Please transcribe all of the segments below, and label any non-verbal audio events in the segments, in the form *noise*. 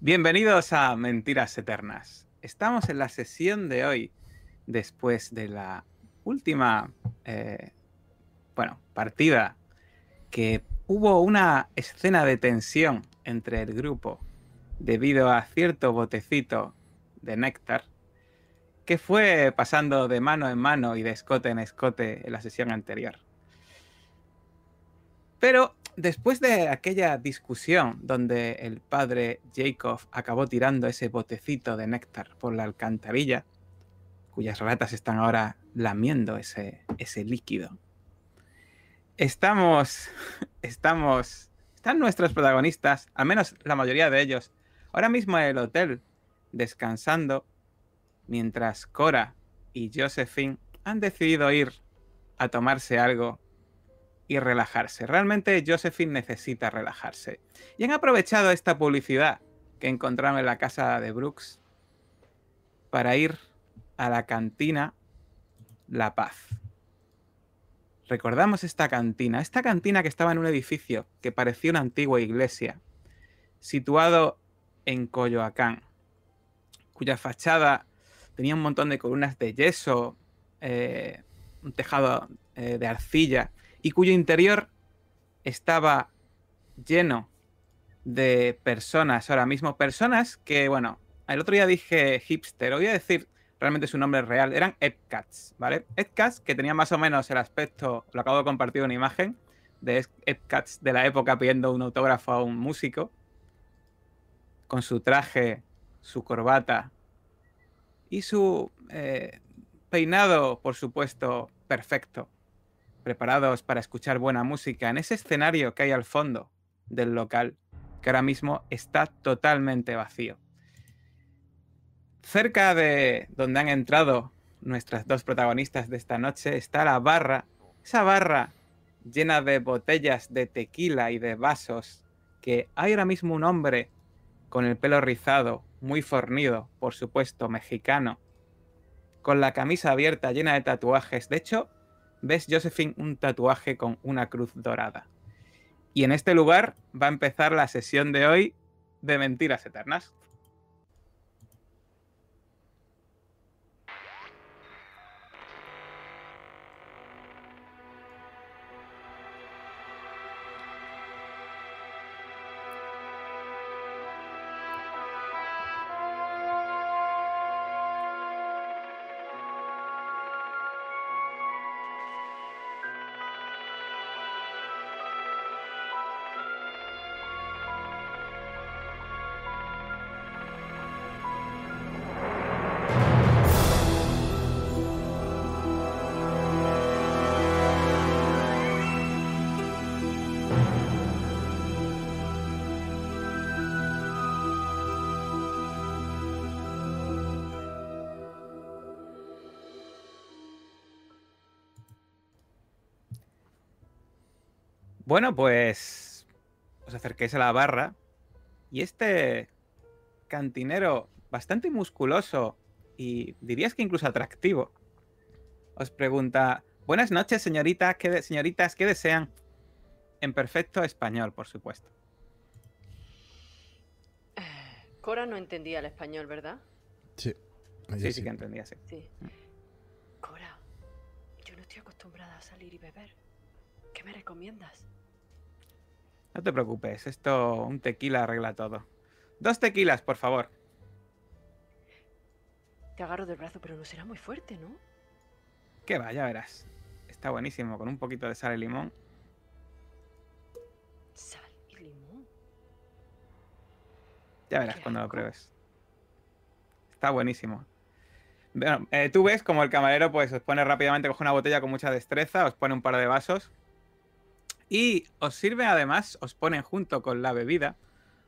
Bienvenidos a Mentiras Eternas. Estamos en la sesión de hoy, después de la última, eh, bueno, partida, que hubo una escena de tensión entre el grupo debido a cierto botecito de néctar que fue pasando de mano en mano y de escote en escote en la sesión anterior. Pero después de aquella discusión donde el padre Jacob acabó tirando ese botecito de néctar por la alcantarilla, cuyas ratas están ahora lamiendo ese, ese líquido, estamos, estamos, están nuestros protagonistas, al menos la mayoría de ellos, ahora mismo en el hotel, descansando, mientras Cora y Josephine han decidido ir a tomarse algo y relajarse. Realmente Josephine necesita relajarse. Y han aprovechado esta publicidad que encontraron en la casa de Brooks para ir a la cantina La Paz. Recordamos esta cantina, esta cantina que estaba en un edificio que parecía una antigua iglesia, situado en Coyoacán, cuya fachada tenía un montón de columnas de yeso, eh, un tejado eh, de arcilla y cuyo interior estaba lleno de personas. Ahora mismo, personas que, bueno, el otro día dije hipster, voy a decir realmente su nombre real, eran Epcats, ¿vale? Epcats que tenían más o menos el aspecto, lo acabo de compartir una imagen, de Epcats de la época pidiendo un autógrafo a un músico, con su traje, su corbata y su eh, peinado, por supuesto, perfecto preparados para escuchar buena música en ese escenario que hay al fondo del local, que ahora mismo está totalmente vacío. Cerca de donde han entrado nuestras dos protagonistas de esta noche está la barra, esa barra llena de botellas de tequila y de vasos, que hay ahora mismo un hombre con el pelo rizado, muy fornido, por supuesto, mexicano, con la camisa abierta llena de tatuajes. De hecho, ves, Josephine, un tatuaje con una cruz dorada. Y en este lugar va a empezar la sesión de hoy de Mentiras Eternas. Bueno, pues os acerquéis a la barra y este cantinero bastante musculoso y dirías que incluso atractivo os pregunta, buenas noches señoritas, ¿qué, señoritas, ¿qué desean? En perfecto español, por supuesto. *sighs* Cora no entendía el español, ¿verdad? Sí. Sí, sí, que entendía, sí. Sí. Cora, yo no estoy acostumbrada a salir y beber. ¿Qué me recomiendas? No te preocupes, esto, un tequila arregla todo. Dos tequilas, por favor. Te agarro del brazo, pero no será muy fuerte, ¿no? Que va, ya verás. Está buenísimo, con un poquito de sal y limón. Sal y limón. Ya verás Qué cuando lo pruebes. Está buenísimo. Bueno, eh, tú ves como el camarero pues os pone rápidamente, coge una botella con mucha destreza, os pone un par de vasos y os sirve además, os ponen junto con la bebida,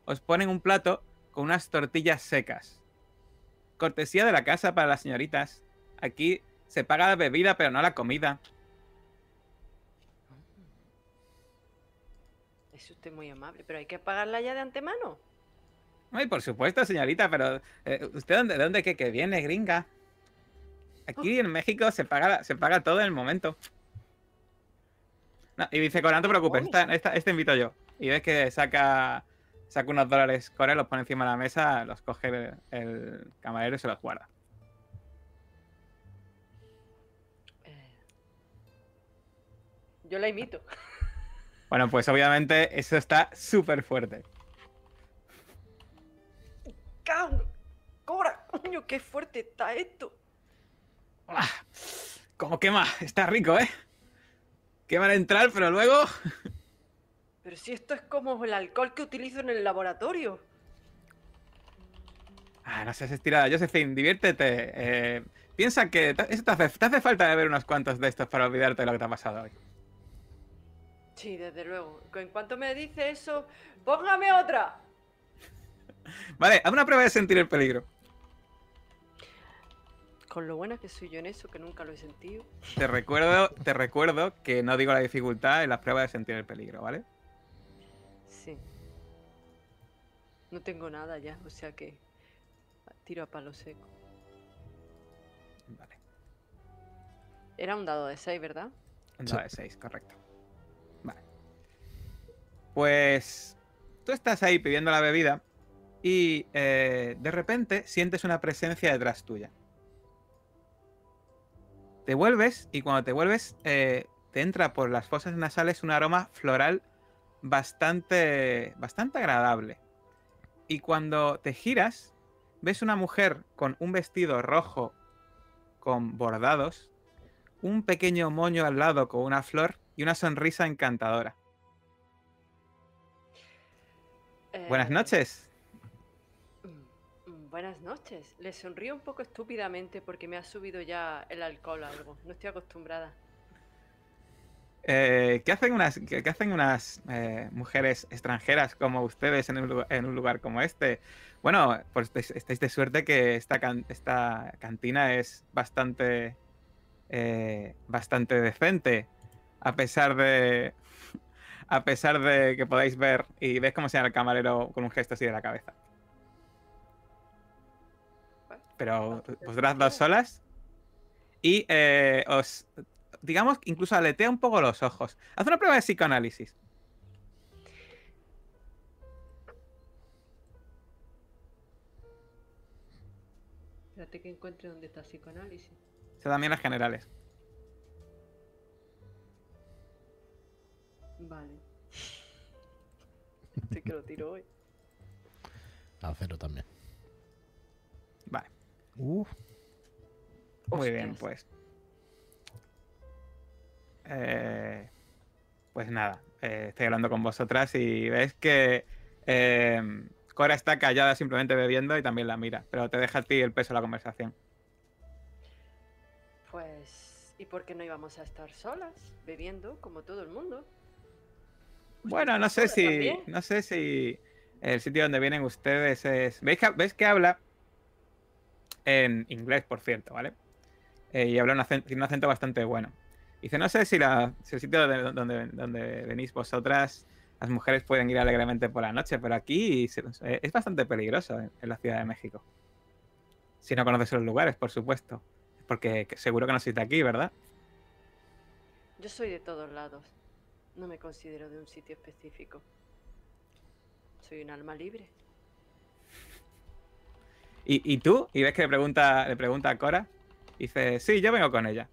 os ponen un plato con unas tortillas secas. Cortesía de la casa para las señoritas. Aquí se paga la bebida pero no la comida. Es usted muy amable, pero hay que pagarla ya de antemano. Ay, por supuesto, señorita, pero eh, ¿usted dónde, de dónde que, que viene, gringa? Aquí en México se paga, se paga todo en el momento. No, y dice, Cora, no te preocupes, esta, esta, esta invito yo. Y ves que saca saca unos dólares Cora, los pone encima de la mesa, los coge el, el camarero y se los guarda. Eh, Yo la imito. *laughs* Bueno, pues obviamente eso está súper fuerte. ¡Cao! ¡Cobra! ¡Coño, qué fuerte está esto! ¡Ah! ¿Cómo quema? Está rico, ¿eh? Quema al entrar, pero luego... Pero si esto es como el alcohol que utilizo en el laboratorio. Ah, no seas estirada. Josephine, diviértete. Eh, piensa que te, eso te, hace, te hace falta beber unos cuantos de estos para olvidarte de lo que te ha pasado hoy. Sí, desde luego. En cuanto me dice eso, ¡póngame otra! *laughs* Vale, haz una prueba de sentir el peligro. Con lo buena que soy yo en eso, que nunca lo he sentido. Te recuerdo, te recuerdo que no digo la dificultad en las pruebas de sentir el peligro, ¿vale? Sí. No tengo nada ya, o sea que tiro a palo seco. Vale. Era un dado de 6, ¿verdad? Un Sí. dado de 6, correcto. Vale. Pues tú estás ahí pidiendo la bebida y eh, de repente sientes una presencia detrás tuya. Te vuelves y cuando te vuelves eh, te entra por las fosas nasales un aroma floral bastante, bastante agradable. Y cuando te giras, ves una mujer con un vestido rojo con bordados, un pequeño moño al lado con una flor y una sonrisa encantadora. Buenas Eh, noches. Buenas noches. Le sonrío un poco estúpidamente porque me ha subido ya el alcohol o algo. No estoy acostumbrada. Eh, ¿Qué hacen unas, qué, hacen unas eh, mujeres extranjeras como ustedes en un, en un lugar como este? Bueno, pues estáis, de suerte que esta, can- esta cantina es bastante, eh, bastante decente, a pesar de, *laughs* a pesar de que podáis ver y ves cómo se llama el camarero con un gesto así de la cabeza. Pero vosotras dos sencillo. solas y eh, os, digamos, que incluso aletea un poco los ojos. Haz una prueba de psicoanálisis. Espérate que encuentre dónde está psicoanálisis. Se también las generales. Vale. *laughs* Estoy que lo tiro hoy. A cero también. Uh, Muy bien, pues. Eh, pues nada, eh, estoy hablando con vosotras y ves que eh, Cora está callada simplemente bebiendo y también la mira, pero te deja a ti el peso de la conversación. Pues. ¿Y por qué no íbamos a estar solas? Bebiendo, como todo el mundo. Bueno, no sé si, también? no sé si el sitio donde vienen ustedes es. ¿Veis que, ves que habla en inglés, por cierto, ¿vale? Eh, y habla un acento, tiene un acento bastante bueno. Dice, no sé si, la, el sitio de- donde, donde venís vosotras, las mujeres pueden ir alegremente por la noche, pero aquí eh, es bastante peligroso en, en la Ciudad de México. Si no conoces los lugares, por supuesto. Porque que- seguro que no sois de aquí, ¿verdad? Yo soy de todos lados. No me considero de un sitio específico. Soy un alma libre. ¿Y, y tú? Y ves que le pregunta, le pregunta a Cora. Dice, sí, yo vengo con ella.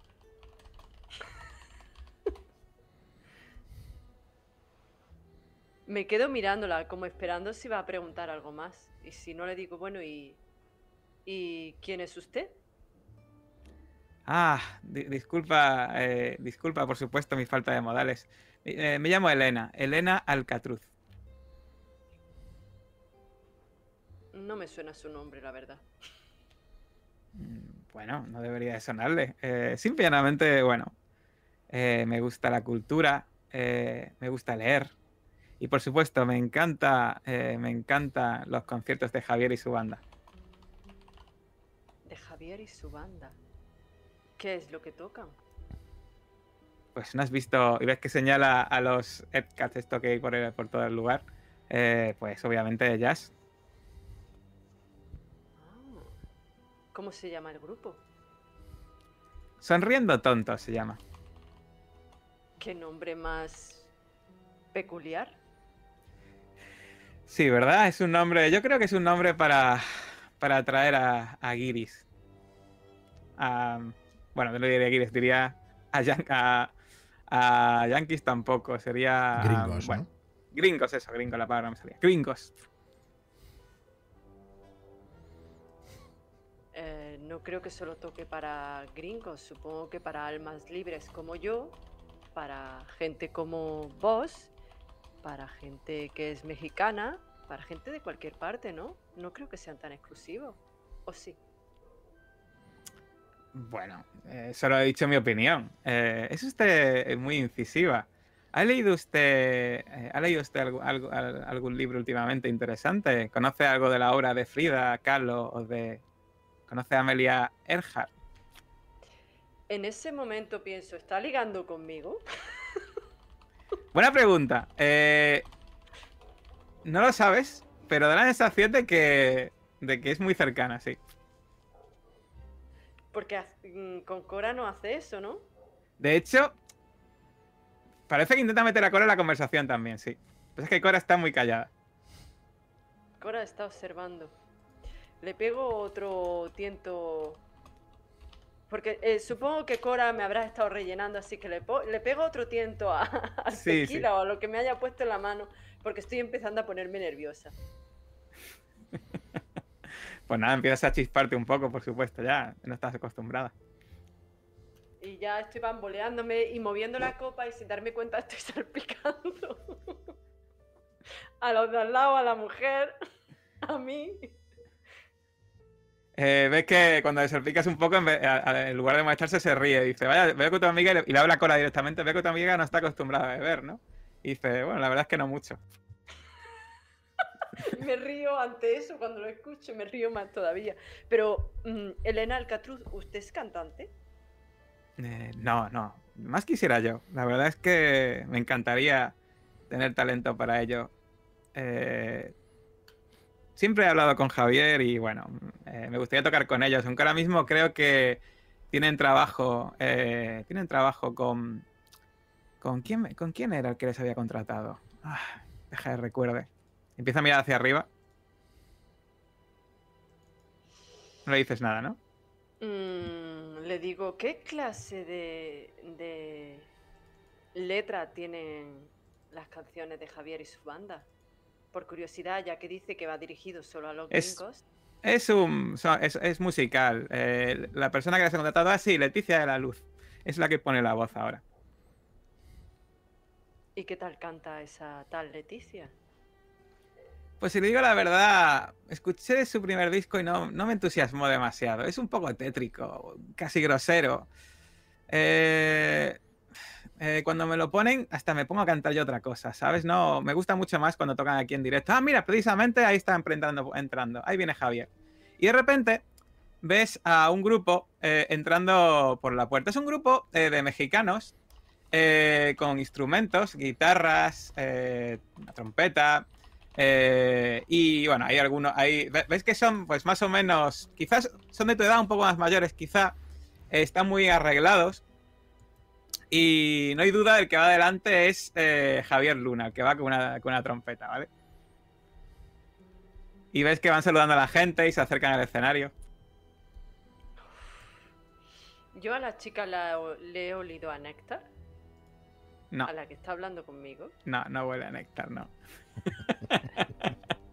Me quedo mirándola, como esperando si va a preguntar algo más. Y si no le digo, bueno, ¿y. ¿Y quién es usted? Ah, di- disculpa, eh, disculpa por supuesto mi falta de modales. Eh, me llamo Elena, Elena Alcatruz. No me suena su nombre, la verdad. Mm, Bueno, no debería de sonarle. Eh, simplemente, bueno, eh, me gusta la cultura, eh, me gusta leer. Y por supuesto, me encanta, eh, me encantan los conciertos de Javier y su banda. De Javier y su banda. ¿Qué es lo que tocan? Pues no has visto, y ves que señala a los Epcats esto que hay por, el- por todo el lugar. Pues obviamente jazz. ¿Cómo se llama el grupo? Sonriendo tonto se llama. ¿Qué nombre más peculiar? Sí, ¿verdad? Es un nombre. Yo creo que es un nombre para, para atraer a, a Giris. A- bueno, no le diría Giris, diría a, Yan- a, a Yankees tampoco. Sería. Gringos, bueno, ¿no? Gringos, eso, gringos, la palabra no me salía. Gringos. No creo que solo toque para gringos, supongo que para almas libres como yo, para gente como vos, para gente que es mexicana, para gente de cualquier parte, ¿no? No creo que sean tan exclusivos. ¿O sí? Bueno, eh, solo he dicho mi opinión. Eh, es usted muy incisiva. ¿Ha leído usted, eh, ¿ha leído usted algo- algo- al- algún libro últimamente interesante? ¿Conoce algo de la obra de Frida Kahlo o de... ¿Conoce a Amelia Earhart? En ese momento pienso, ¿está ligando conmigo? *laughs* Buena pregunta. Eh, no lo sabes, pero da la sensación de que, de que es muy cercana, sí. Porque mm, con Cora no hace eso, ¿no? De hecho, parece que intenta meter a Cora en la conversación también, sí. Pero es que Cora está muy callada. Cora está observando. Le pego otro tiento. Porque eh, supongo que Cora me habrá estado rellenando, así que le, le pego otro tiento *laughs* a, Sí, sí. tequila o a lo que me haya puesto en la mano, porque estoy empezando a ponerme nerviosa. *laughs* Pues nada, empiezas a chisparte un poco, por supuesto, ya no estás acostumbrada. Y ya estoy bamboleándome y moviendo la copa y sin darme cuenta estoy *laughs* salpicando. a los de al lado, a la mujer, a mí. Eh, ves que cuando le salpicas un poco, en, vez- a- a- en lugar de molestarse, se ríe. Dice, vaya, veo que tu amiga, y le- y le habla a Cora directamente, veo que tu amiga no está acostumbrada a beber, ¿no? Y dice, bueno, la verdad es que no mucho. *laughs* Me río ante eso cuando lo escucho, me río más todavía. Pero, mm, Elena Alcatruz, ¿usted es cantante? Eh, no, no. Más quisiera yo. La verdad es que me encantaría tener talento para ello. Eh, siempre he hablado con Javier y bueno, eh, me gustaría tocar con ellos. Aunque ahora mismo creo que tienen trabajo. eh, tienen trabajo con. ¿Con quién, ¿Con quién era el que les había contratado? Ah, deja de recuerde. Empieza a mirar hacia arriba. No le dices nada, ¿no? Mm, le digo, ¿qué clase de, de letra tienen las canciones de Javier y su banda? Por curiosidad, ya que dice que va dirigido solo a los Es- gringos. Es un. Es, es musical. Eh, la persona que les ha contratado, ah, sí, Leticia de la Luz. Es la que pone la voz ahora. ¿Y qué tal canta esa tal Leticia? Pues si le digo la verdad, escuché su primer disco y no, no me entusiasmó demasiado. Es un poco tétrico, casi grosero. Eh, eh, cuando me lo ponen, hasta me pongo a cantar yo otra cosa, ¿sabes? No, me gusta mucho más cuando tocan aquí en directo. Ah, mira, precisamente ahí está entrando, entrando. Ahí viene Javier. Y de repente ves a un grupo eh, entrando por la puerta. Es un grupo eh, de mexicanos con instrumentos, guitarras, trompeta. y bueno, hay algunos, ve- ves que son pues más o menos, quizás son de tu edad un poco más mayores, quizá están muy arreglados. Y no hay duda, el que va adelante es eh, Javier Luna, el que va con una, con una trompeta, ¿vale? Y ves que van saludando a la gente y se acercan al escenario. Yo a la chica la le he olido a Néctar, No, a la que está hablando conmigo. no, no huele a néctar, no. *laughs*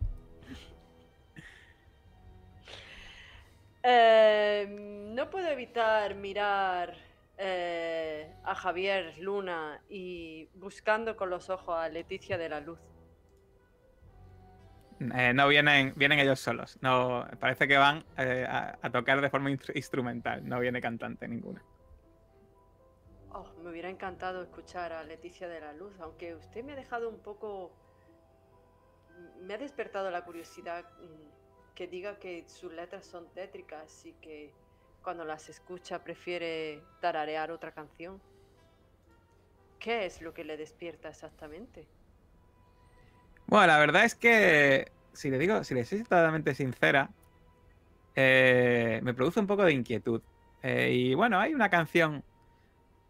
Eh, no puedo evitar mirar eh, a Javier Luna y buscando con los ojos a Leticia de la Luz. Eh, no vienen, vienen ellos solos. No, parece que van eh, a, a tocar de forma instru- instrumental. No viene cantante ninguna. Oh, me hubiera encantado escuchar a Leticia de la Luz, aunque usted me ha dejado un poco... Me ha despertado la curiosidad mm, que diga que sus letras son tétricas y que cuando las escucha prefiere tararear otra canción. ¿Qué es lo que le despierta exactamente? Bueno, la verdad es que, si le digo, si le soy totalmente sincera, eh, me produce un poco de inquietud. Eh, y bueno, hay una canción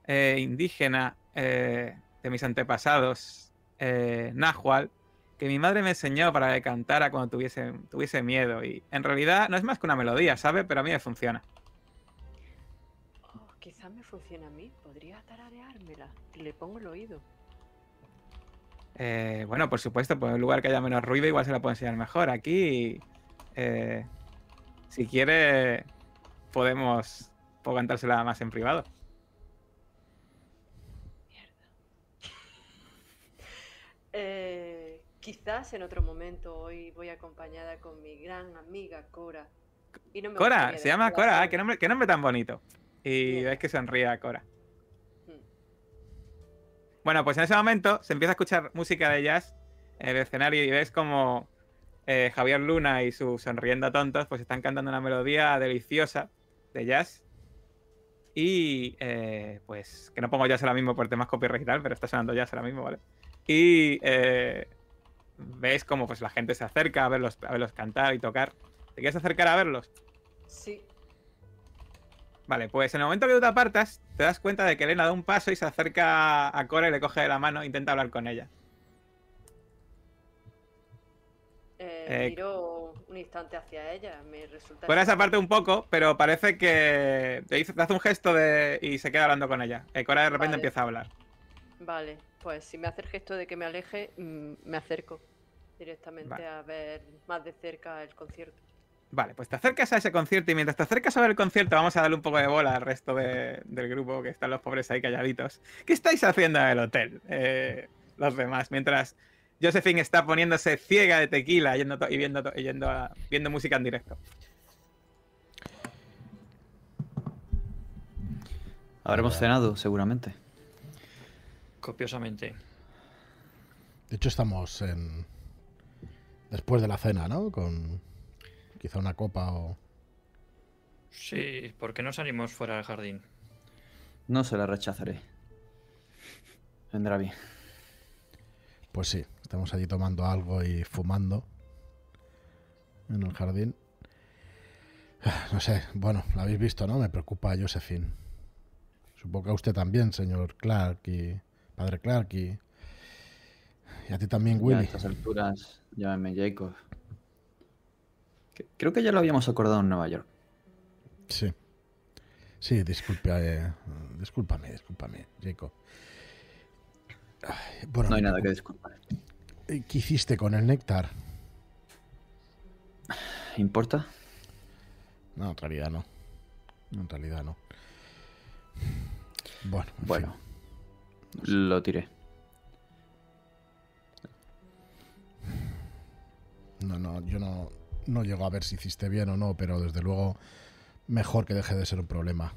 eh, indígena de mis antepasados, Nahual, que mi madre me enseñó para que cantara cuando tuviese, tuviese miedo. Y en realidad no es más que una melodía, ¿sabe? Pero a mí me funciona. Oh, quizá me funcione a mí. Podría tarareármela. Le pongo el oído. Eh, bueno, por supuesto, pues en un lugar que haya menos ruido igual se la puedo enseñar mejor. Aquí, eh, si quiere, podemos puedo cantársela más en privado. *laughs* Eh, quizás en otro momento hoy voy acompañada con mi gran amiga Cora. Y no me Cora, se llama Cora, sola. qué nombre, qué nombre tan bonito. Y ves que sonríe a Cora. Mm. Bueno, pues en ese momento se empieza a escuchar música de jazz en el escenario y ves como eh, Javier Luna y su sonriendo tontos pues están cantando una melodía deliciosa de jazz. Y eh, pues que no pongo jazz ahora mismo por temas copyright y tal, pero está sonando jazz ahora mismo, ¿vale? Y eh, ves como pues la gente se acerca a verlos, a verlos cantar y tocar. ¿Te quieres acercar a verlos? Sí. Vale, pues en el momento que tú te apartas, te das cuenta de que Elena da un paso y se acerca a Cora y le coge de la mano e intenta hablar con ella. Eh, Eh, miro un instante hacia ella. Me resulta. Cora se aparta un poco, pero parece que te, hizo- te hace un gesto de, y se queda hablando con ella. Eh, Cora de repente Vale. empieza a hablar. Vale, pues si me hace el gesto de que me aleje, mm, me acerco directamente Vale. a ver más de cerca el concierto. Vale, pues te acercas a ese concierto y mientras te acercas a ver el concierto vamos a darle un poco de bola al resto de- del grupo, que están los pobres ahí calladitos. ¿Qué estáis haciendo en el hotel? eh, los demás, mientras Josephine está poniéndose ciega de tequila yendo y viendo, yendo, a- viendo música en directo. Habremos cenado, seguramente. Copiosamente. De hecho, estamos en. Después de la cena, ¿no? Con quizá una copa o. Sí, ¿por qué no salimos fuera del jardín? No se la rechazaré. Vendrá bien. Pues sí, estamos allí tomando algo y fumando en el jardín. Ah, No sé, bueno, la habéis visto, ¿no? Me preocupa Josephine. Supongo que a usted también, señor Clark y padre Clark y, y a ti también, Ya a Willy. estas alturas, llámeme Jacob. Creo que ya lo habíamos acordado en Nueva York. Sí. Sí, disculpe, eh, discúlpame, discúlpame, Jacob. Ay, bueno, No hay nada que disculpar. Eh, ¿Qué hiciste con el néctar? ¿Importa? No, en realidad no. En realidad no. Bueno, en Bueno, fin. lo tiré. No, no, yo no, no llego a ver si hiciste bien o no, pero desde luego mejor que deje de ser un problema.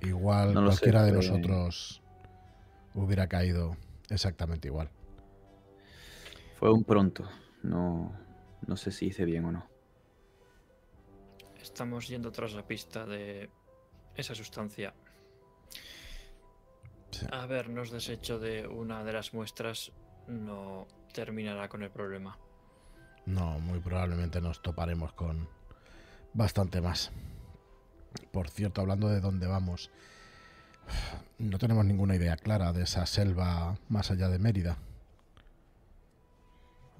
Igual No lo sé, cualquiera de fue- nosotros hubiera caído exactamente igual. Fue un pronto. No, no sé si hice bien o no. Estamos yendo tras la pista de esa sustancia. Sí. Habernos deshecho de una de las muestras no terminará con el problema. No, muy probablemente nos toparemos con bastante más. Por cierto, hablando de dónde vamos, no tenemos ninguna idea clara de esa selva más allá de Mérida.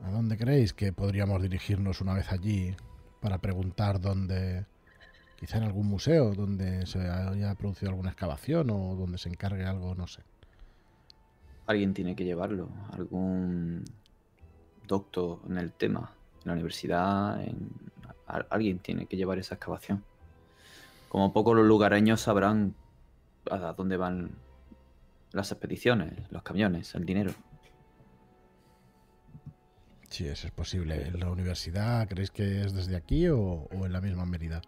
¿A dónde creéis que podríamos dirigirnos una vez allí para preguntar dónde, quizá en algún museo donde se haya producido alguna excavación o donde se encargue algo, no sé? Alguien tiene que llevarlo. Algún doctor en el tema. En la universidad. en- al- Alguien tiene que llevar esa excavación. Como poco los lugareños sabrán a dónde van las expediciones, los camiones, el dinero. Sí, eso es posible. ¿En la universidad creéis que es desde aquí o, o en la misma Mérida?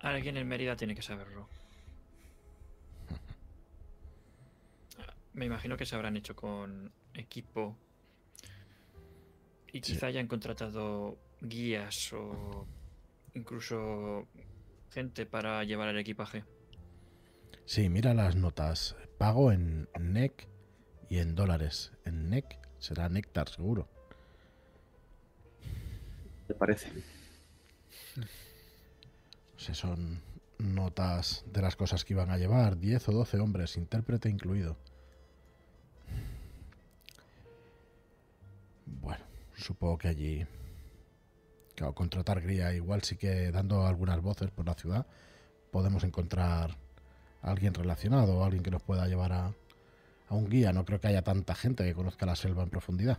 Alguien en Mérida tiene que saberlo. *laughs* Me imagino que se habrán hecho con equipo. Y Sí. quizá hayan contratado guías o incluso gente para llevar el equipaje. Sí, mira las notas. Pago en NEC y en dólares. En NEC será néctar, seguro. ¿Te parece? *laughs* O sea, son notas de las cosas que iban a llevar. 10 o 12 hombres, intérprete incluido. Supongo que allí, claro, con Trotar Gría, igual sí que dando algunas voces por la ciudad, podemos encontrar a alguien relacionado o alguien que nos pueda llevar a, a un guía. No creo que haya tanta gente que conozca la selva en profundidad.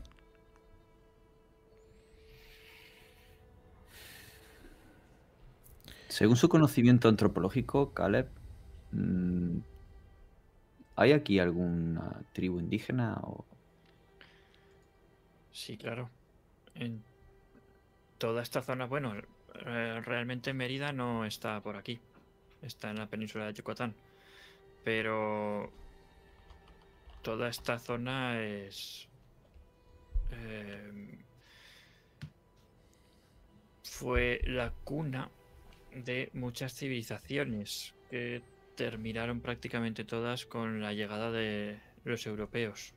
Según su conocimiento antropológico, Caleb, mm, ¿hay aquí alguna tribu indígena o Sí, claro. En toda esta zona, bueno, eh, realmente Mérida no está por aquí. Está en la península de Yucatán. Pero toda esta zona es... eh, fue la cuna de muchas civilizaciones que terminaron prácticamente todas con la llegada de los europeos.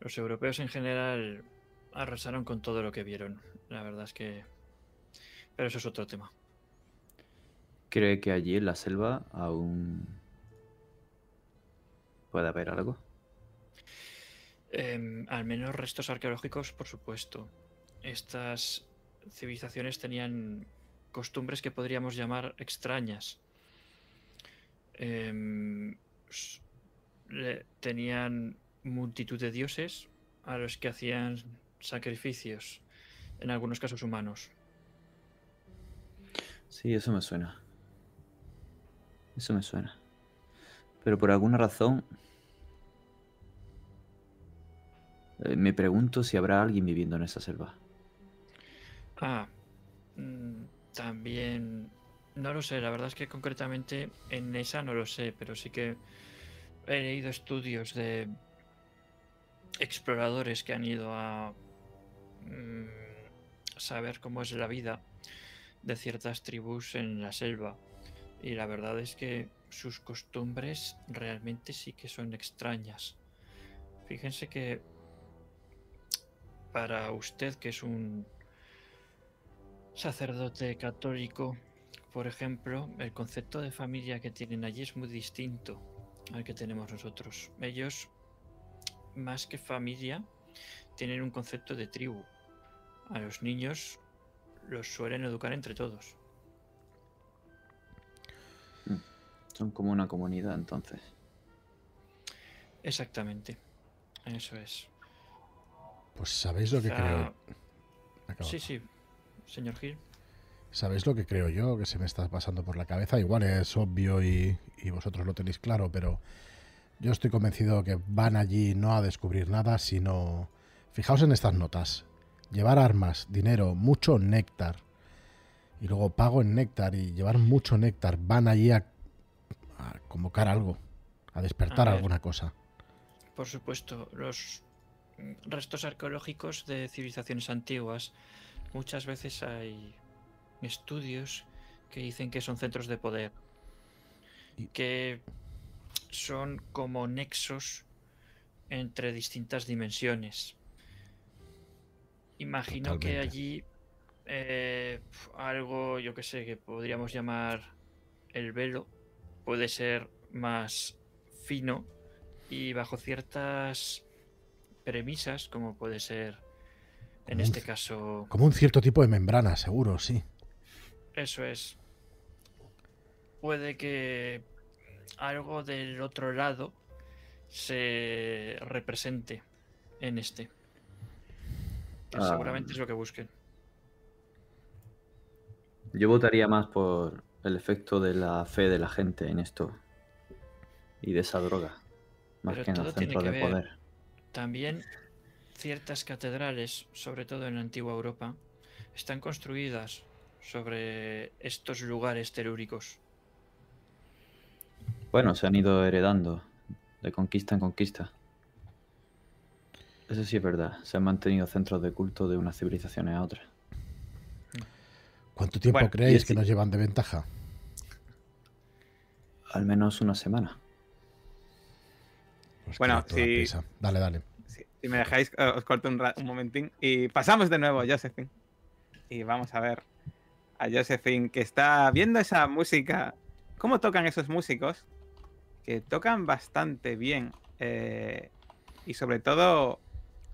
Los europeos en general arrasaron con todo lo que vieron. La verdad es que... Pero eso es otro tema. cree que allí en la selva aún puede haber algo? Em, al menos restos arqueológicos, por supuesto. Estas civilizaciones tenían costumbres que podríamos llamar extrañas. Em, tenían multitud de dioses a los que hacían sacrificios, en algunos casos humanos. Sí, eso me suena. Eso me suena. Pero por alguna razón... eh, me pregunto si habrá alguien viviendo en esa selva. Ah, mm, también no lo sé, la verdad es que concretamente en esa no lo sé, pero sí que he leído estudios de exploradores que han ido a mm, saber cómo es la vida de ciertas tribus en la selva. Y la verdad es que sus costumbres realmente sí que son extrañas. Fíjense que para usted, que es un sacerdote católico, por ejemplo, el concepto de familia que tienen allí es muy distinto al que tenemos nosotros. Ellos, más que familia, tienen un concepto de tribu. A los niños los suelen educar entre todos. Son como una comunidad entonces. Exactamente. Eso es. Pues sabéis lo que creo. Sí, sí. Señor Gil. ¿Sabéis lo que creo yo que se me está pasando por la cabeza? Igual es obvio y, y vosotros lo tenéis claro, pero yo estoy convencido que van allí no a descubrir nada, sino... Fijaos en estas notas. Llevar armas, dinero, mucho néctar. Y luego pago en néctar y llevar mucho néctar. Van allí a, a convocar algo, a despertar A alguna cosa. Por supuesto, los restos arqueológicos de civilizaciones antiguas, muchas veces hay estudios que dicen que son centros de poder, Y- que son como nexos entre distintas dimensiones. Imagino que allí eh, algo, yo que sé, que podríamos llamar el velo, puede ser más fino y bajo ciertas premisas, como puede ser en Como este caso, Como un cierto tipo de membrana, seguro, sí. eso es. Puede que algo del otro lado se represente en este. Que Ah. seguramente es lo que busquen. Yo votaría más por el efecto de la fe de la gente en esto. Y de esa droga. Más Pero que en el centro de ver. poder. También ciertas catedrales, sobre todo en la antigua Europa, están construidas sobre estos lugares telúricos. Bueno, se han ido heredando de conquista en conquista. Eso sí es verdad. Se han mantenido centros de culto de unas civilizaciones a otras. ¿Cuánto tiempo Bueno, creéis es- que nos llevan de ventaja? Al menos una semana. Pues Bueno, si-. Dale, dale. Si, si me dejáis, eh, os corto un, un momentín. Y pasamos de nuevo a Josephine. Y vamos a ver a Josephine que está viendo esa música. ¿Cómo tocan esos músicos? Que tocan bastante bien. eh, y sobre todo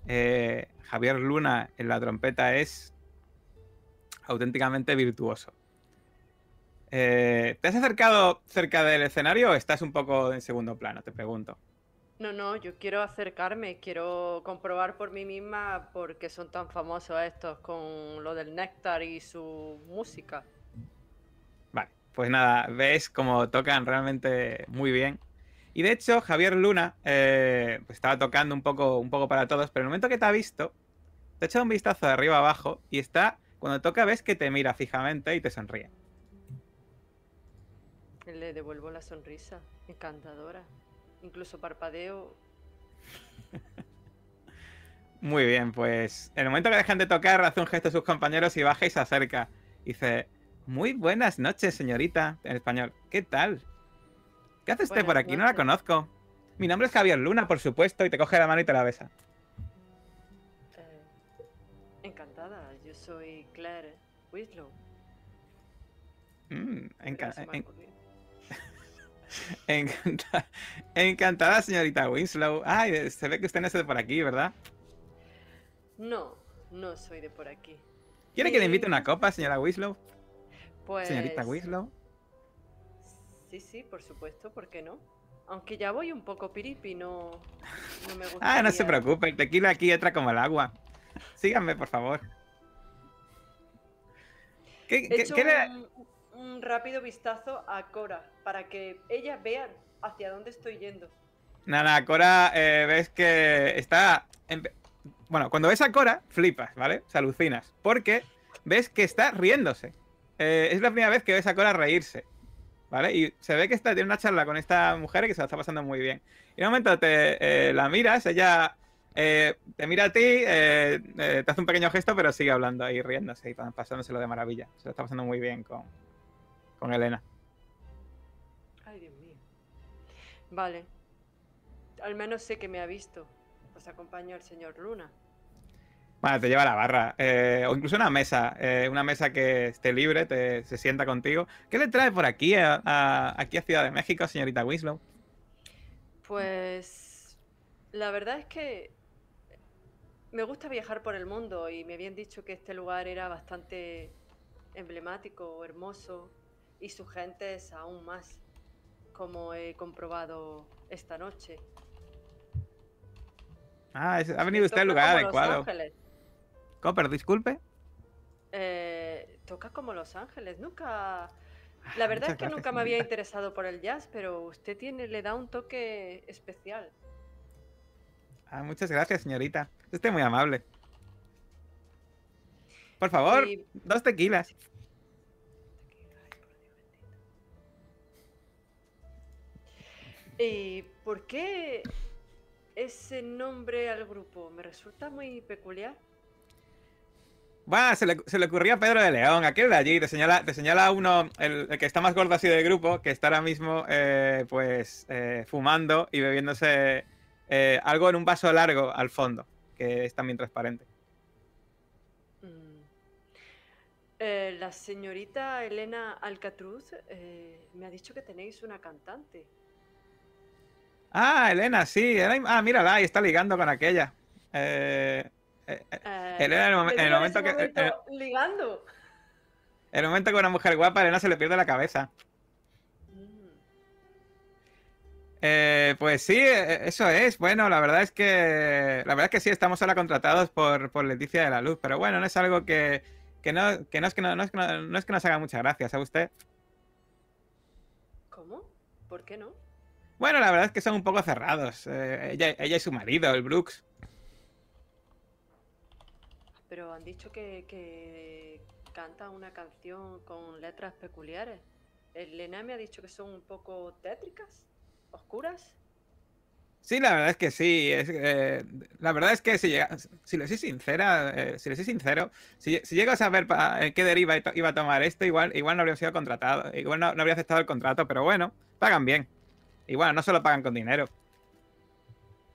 eh, Javier Luna en la trompeta es auténticamente virtuoso. Eh, ¿Te has acercado cerca del escenario o estás un poco en segundo plano? Te pregunto. No, no, yo quiero acercarme, quiero comprobar por mí misma por qué son tan famosos estos con lo del néctar y su música. Pues nada, ves como tocan realmente muy bien. Y de hecho, Javier Luna eh, pues estaba tocando un poco, un poco para todos, pero en el momento que te ha visto, te ha echado un vistazo de arriba abajo y está, cuando toca, ves que te mira fijamente y te sonríe. Le devuelvo la sonrisa, encantadora. Incluso parpadeo. *laughs* Muy bien, pues en el momento que dejan de tocar, hace un gesto a sus compañeros y baja y se acerca. Dice, muy buenas noches, señorita, en español. ¿Qué tal? ¿Qué hace usted Buenas por aquí? No la conozco. Mi nombre es Javier Luna, por supuesto, y te coge la mano y te la besa. Eh, encantada, yo soy Claire Winslow. Mm, enca- en- ocurrido. *laughs* encanta- encantada, señorita Winslow. Ay, se ve que usted no es de por aquí, ¿verdad? No, no soy de por aquí. ¿Quiere que le invite una copa, señora Winslow? Pues. Señorita Winslow. Sí, sí, por supuesto, ¿por qué no? Aunque ya voy un poco piripi, no, no me gusta. *laughs* Ah, no se preocupe, el tequila aquí entra como el agua. Síganme, por favor. ¿Qué, He qué- hecho qué le- un, un rápido vistazo a Cora para que ella vea hacia dónde estoy yendo. Nada, Cora, eh, ves que está. empe- Bueno, cuando ves a Cora, flipas, ¿vale? Se alucinas. Porque ves que está riéndose. Eh, es la primera vez que ves a Cora reírse. ¿Vale? Y se ve que está, tiene una charla con esta mujer que se la está pasando muy bien. Y en un momento te eh, la miras, ella eh, te mira a ti, eh, te hace un pequeño gesto, pero sigue hablando ahí, riéndose y pa- pasándoselo de maravilla. Se lo está pasando muy bien con, con Elena. Ay, Dios mío. Vale. Al menos sé que me ha visto. Os acompaño al señor Luna. Bueno, te lleva a la barra. eh, o incluso una mesa. eh, una mesa que esté libre, te, se sienta contigo. ¿Qué le trae por aquí a, a- aquí a Ciudad de México, señorita Winslow? Pues la verdad es que me gusta viajar por el mundo y me habían dicho que este lugar era bastante emblemático, hermoso y su gente es aún más, como he comprobado esta noche. Ah, es- ha venido usted al lugar Los adecuado. Ángeles. Copper, disculpe. Eh, toca como Los Ángeles. Nunca. La verdad muchas es que gracias, nunca me había interesado por el jazz, pero usted tiene, le da un toque especial. Ah, muchas gracias, señorita. Es usted muy amable. Por favor, Y- dos tequilas. ¿Y por qué ese nombre al grupo? Me resulta muy peculiar. Va, se le, se le ocurría a Pedro de León, aquel de allí. Te señala, te señala uno, el, el que está más gordo así del grupo, que está ahora mismo, eh, pues, eh, fumando y bebiéndose eh, algo en un vaso largo al fondo, que es también transparente. Mm. La señorita Elena Alcatruz me ha dicho que tenéis una cantante. Ah, Elena, sí. Elena- ah, mírala, ahí está ligando con aquella. Eh, eh, eh, Eh, el, momen- me en el momento que, momento ligando. en el momento que una mujer guapa, Elena se le pierde la cabeza. Mm. Eh, pues sí, eh, eso es. Bueno, la verdad es que la verdad es que sí, estamos ahora contratados por, por Leticia de la Luz, pero bueno, no es algo que, que no, que no es que no, no es que no, no es que nos haga mucha gracia, ¿sabe usted? ¿Cómo? ¿Por qué no? Bueno, la verdad es que son un poco cerrados. eh, ella, ella y su marido, el Brooks. Pero han dicho que, que canta una canción con letras peculiares. Elena me ha dicho que son un poco tétricas, oscuras. Sí, la verdad es que sí. es, eh, la verdad es que si, llega- si le soy sincera, eh, si le soy sincero, si, si llego a saber pa- en qué deriva iba a tomar esto, igual, igual no habría sido contratado, igual no, no habría aceptado el contrato, pero bueno, pagan bien. Bueno, no solo pagan con dinero.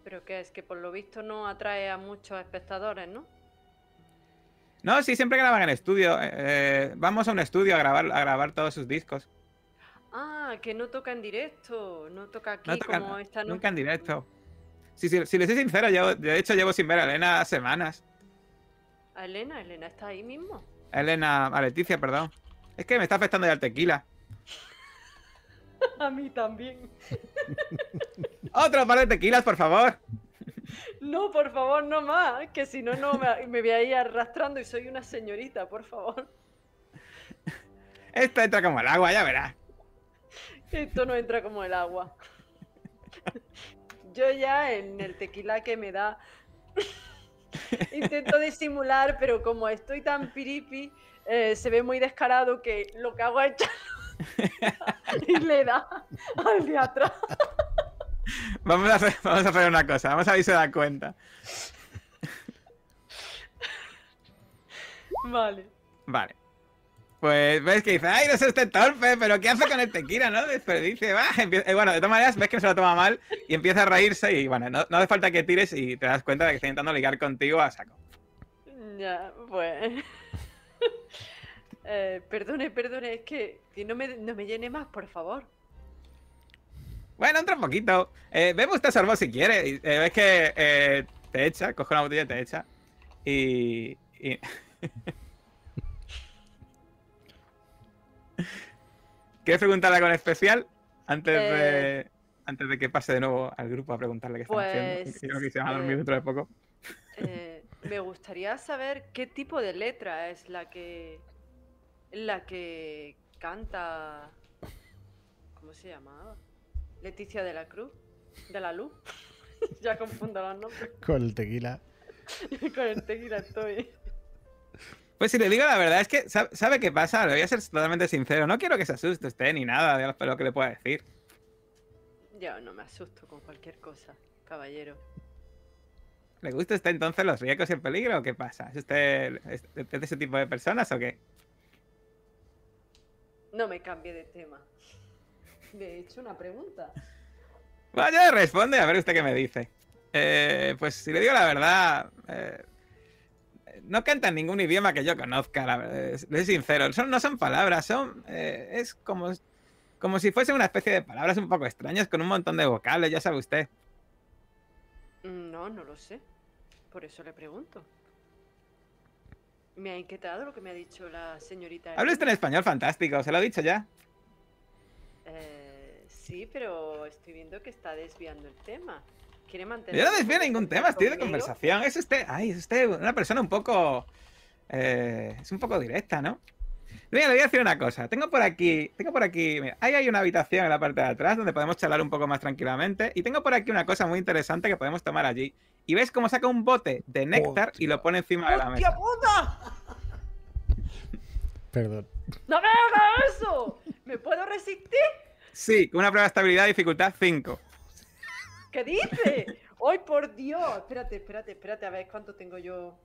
Pero que es que por lo visto no atrae a muchos espectadores, ¿no? No, sí, siempre graban en estudio. eh, eh, vamos a un estudio a grabar, a grabar todos sus discos. Ah, que no toca en directo, no toca aquí No como esta no. nunca en directo. Si, si, si les soy sincero, yo de hecho llevo sin ver a Elena semanas. ¿A Elena? ¿Elena está ahí mismo? A Elena, a Leticia, perdón. Es que me está afectando ya el tequila. *laughs* A mí también. *laughs* Otro par de tequilas, por favor. No, por favor, no más. Que si no, no me, me voy a ir arrastrando y soy una señorita, por favor. Esto entra como el agua, ya verás. Esto no entra como el agua. Yo ya en el tequila que me da intento disimular, pero como estoy tan piripi, eh, se ve muy descarado que lo que hago es echarlo *laughs* y le da al de atrás. *laughs* Vamos a hacer, vamos a hacer una cosa, vamos a ver si se da cuenta. Vale. Vale. Pues ves que dice, ay, no es este torpe, pero ¿qué hace con el tequila, no? Desperdicie, va. empie- eh, bueno, de todas maneras, ves que se lo toma mal y empieza a reírse y bueno, no, no hace falta que tires y te das cuenta de que está intentando ligar contigo a saco. Ya, pues. *laughs* Eh, perdone, perdone, es que no, me, no me llene más, por favor. Bueno, entra un poquito. Eh, bebe usted sorbo si quiere. Eh, ves que eh, te echa, coge una botella y te echa. Y. y- *laughs* ¿Quieres preguntarle algo en especial? Antes de. Eh. Antes de que pase de nuevo al grupo a preguntarle qué están haciendo. Pues, Creo que se van a dormir eh, dentro de poco. Me gustaría saber qué tipo de letra es la que. la que canta. ¿Cómo se llamaba? Leticia de la Cruz. De la Luz. *laughs* ya confundo los nombres. Con el tequila. *laughs* Con el tequila estoy. Pues si le digo la verdad, es que ¿sabe, sabe qué pasa? Le voy a ser totalmente sincero. No quiero que se asuste usted ni nada de lo que le pueda decir. Ya no me asusto con cualquier cosa, caballero. ¿Le gusta a usted entonces los riesgos y el peligro o qué pasa? ¿Es usted es- es de ese tipo de personas o qué? No me cambie de tema. Le he hecho una pregunta. Vaya, responde, a ver usted qué me dice. Eh, pues si le digo la verdad, eh, no canta en ningún idioma que yo conozca, la verdad, es- soy sincero. Son, no son palabras, son. eh, es como, como si fuese una especie de palabras un poco extrañas con un montón de vocales, ya sabe usted. No, no lo sé. Por eso le pregunto. Me ha inquietado lo que me ha dicho la señorita. Habla usted en español fantástico, se lo he dicho ya. Eh, sí, pero estoy viendo que está desviando el tema. ¿Quiere mantener? Yo no desvío ningún tema, estoy de conversación. Es usted, ay, es usted una persona un poco. eh, es un poco directa, ¿no? Mira, le voy a decir una cosa. Tengo por aquí, tengo por aquí, mira, ahí hay una habitación en la parte de atrás donde podemos charlar un poco más tranquilamente. Y tengo por aquí una cosa muy interesante que podemos tomar allí. Y ves cómo saca un bote de néctar y lo pone encima de la ¡Hostia mesa. puta! Perdón. ¡No me hagas eso! ¿Me puedo resistir? Sí, con una prueba de estabilidad dificultad 5. ¿Qué dice? ¡Ay, por Dios! Espérate, espérate, espérate, a ver cuánto tengo yo.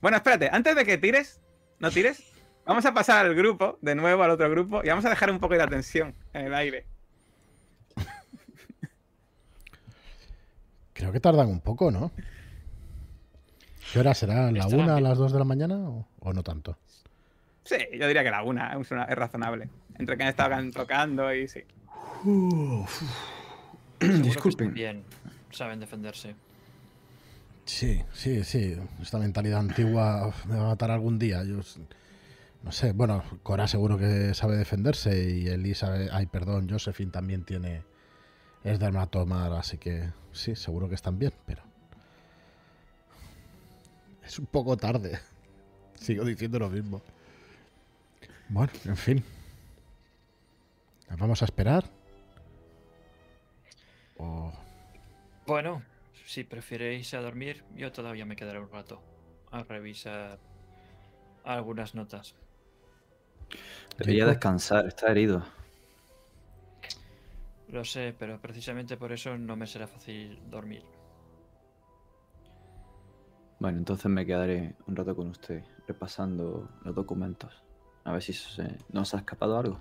Bueno, espérate, antes de que tires, no tires, vamos a pasar al grupo, de nuevo al otro grupo, y vamos a dejar un poco de la tensión en el aire. Creo que tardan un poco, ¿no? ¿Qué hora será? ¿La Está una, a las dos de la mañana o, o no tanto? Sí, yo diría que la una es, una- es razonable. Entre que han estado tocando y sí. Están Disculpen. Bien, saben defenderse. Sí, sí, sí. Esta mentalidad antigua uf, me va a matar algún día. Yo no sé. Bueno, Cora seguro que sabe defenderse y Eli sabe. Ay, perdón, Josephine también tiene. Es dermatomar, así que sí, seguro que están bien, pero. Es un poco tarde. *laughs* Sigo diciendo lo mismo. Bueno, en fin. Vamos a esperar. O. Bueno, si preferéis a dormir, yo todavía me quedaré un rato a revisar algunas notas. Debería descansar, está herido. Lo sé, pero precisamente por eso no me será fácil dormir. Bueno, entonces me quedaré un rato con usted, repasando los documentos. A ver si se, nos ha escapado algo.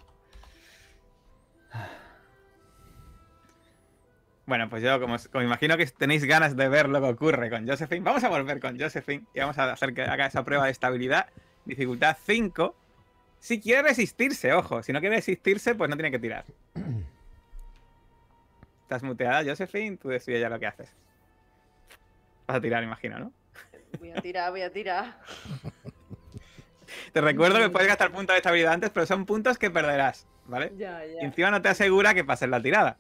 Bueno, pues yo, como, como imagino que tenéis ganas de ver lo que ocurre con Josephine, vamos a volver con Josephine y vamos a hacer que haga esa prueba de estabilidad, dificultad 5. Si quiere resistirse, ojo, si no quiere resistirse, pues no tiene que tirar. *clears throat* Estás muteada, Josephine, tú decides ya lo que haces. Vas a tirar, imagino, ¿no? Voy a tirar, voy a tirar. *laughs* Te recuerdo que puedes gastar puntos de estabilidad antes, pero son puntos que perderás, ¿vale? Ya, Y ya. encima no te asegura que pases la tirada.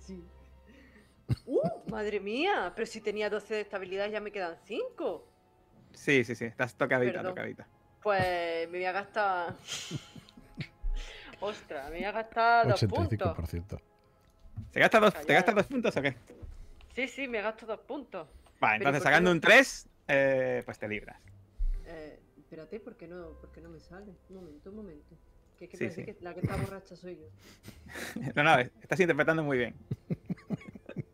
Sí. ¡Uh! ¡Madre mía! Pero si tenía 12 de estabilidad ya me quedan 5. Sí, sí, sí, estás tocadita, Perdón. tocadita. Pues me voy a gastar. *laughs* Ostras, me voy a gastar dos puntos. 85%. ¿Se gasta dos, ¿Te gastas dos puntos o qué? Sí, sí, me gasto dos puntos. Vale, entonces ¿por qué sacando un 3, pues te libras. Eh, espérate, ¿por qué, no, ¿por qué no me sale? Un momento, un momento. Que es que Sí, parece sí. que la que está borracha soy yo. *laughs* No, no, estás interpretando muy bien. *laughs*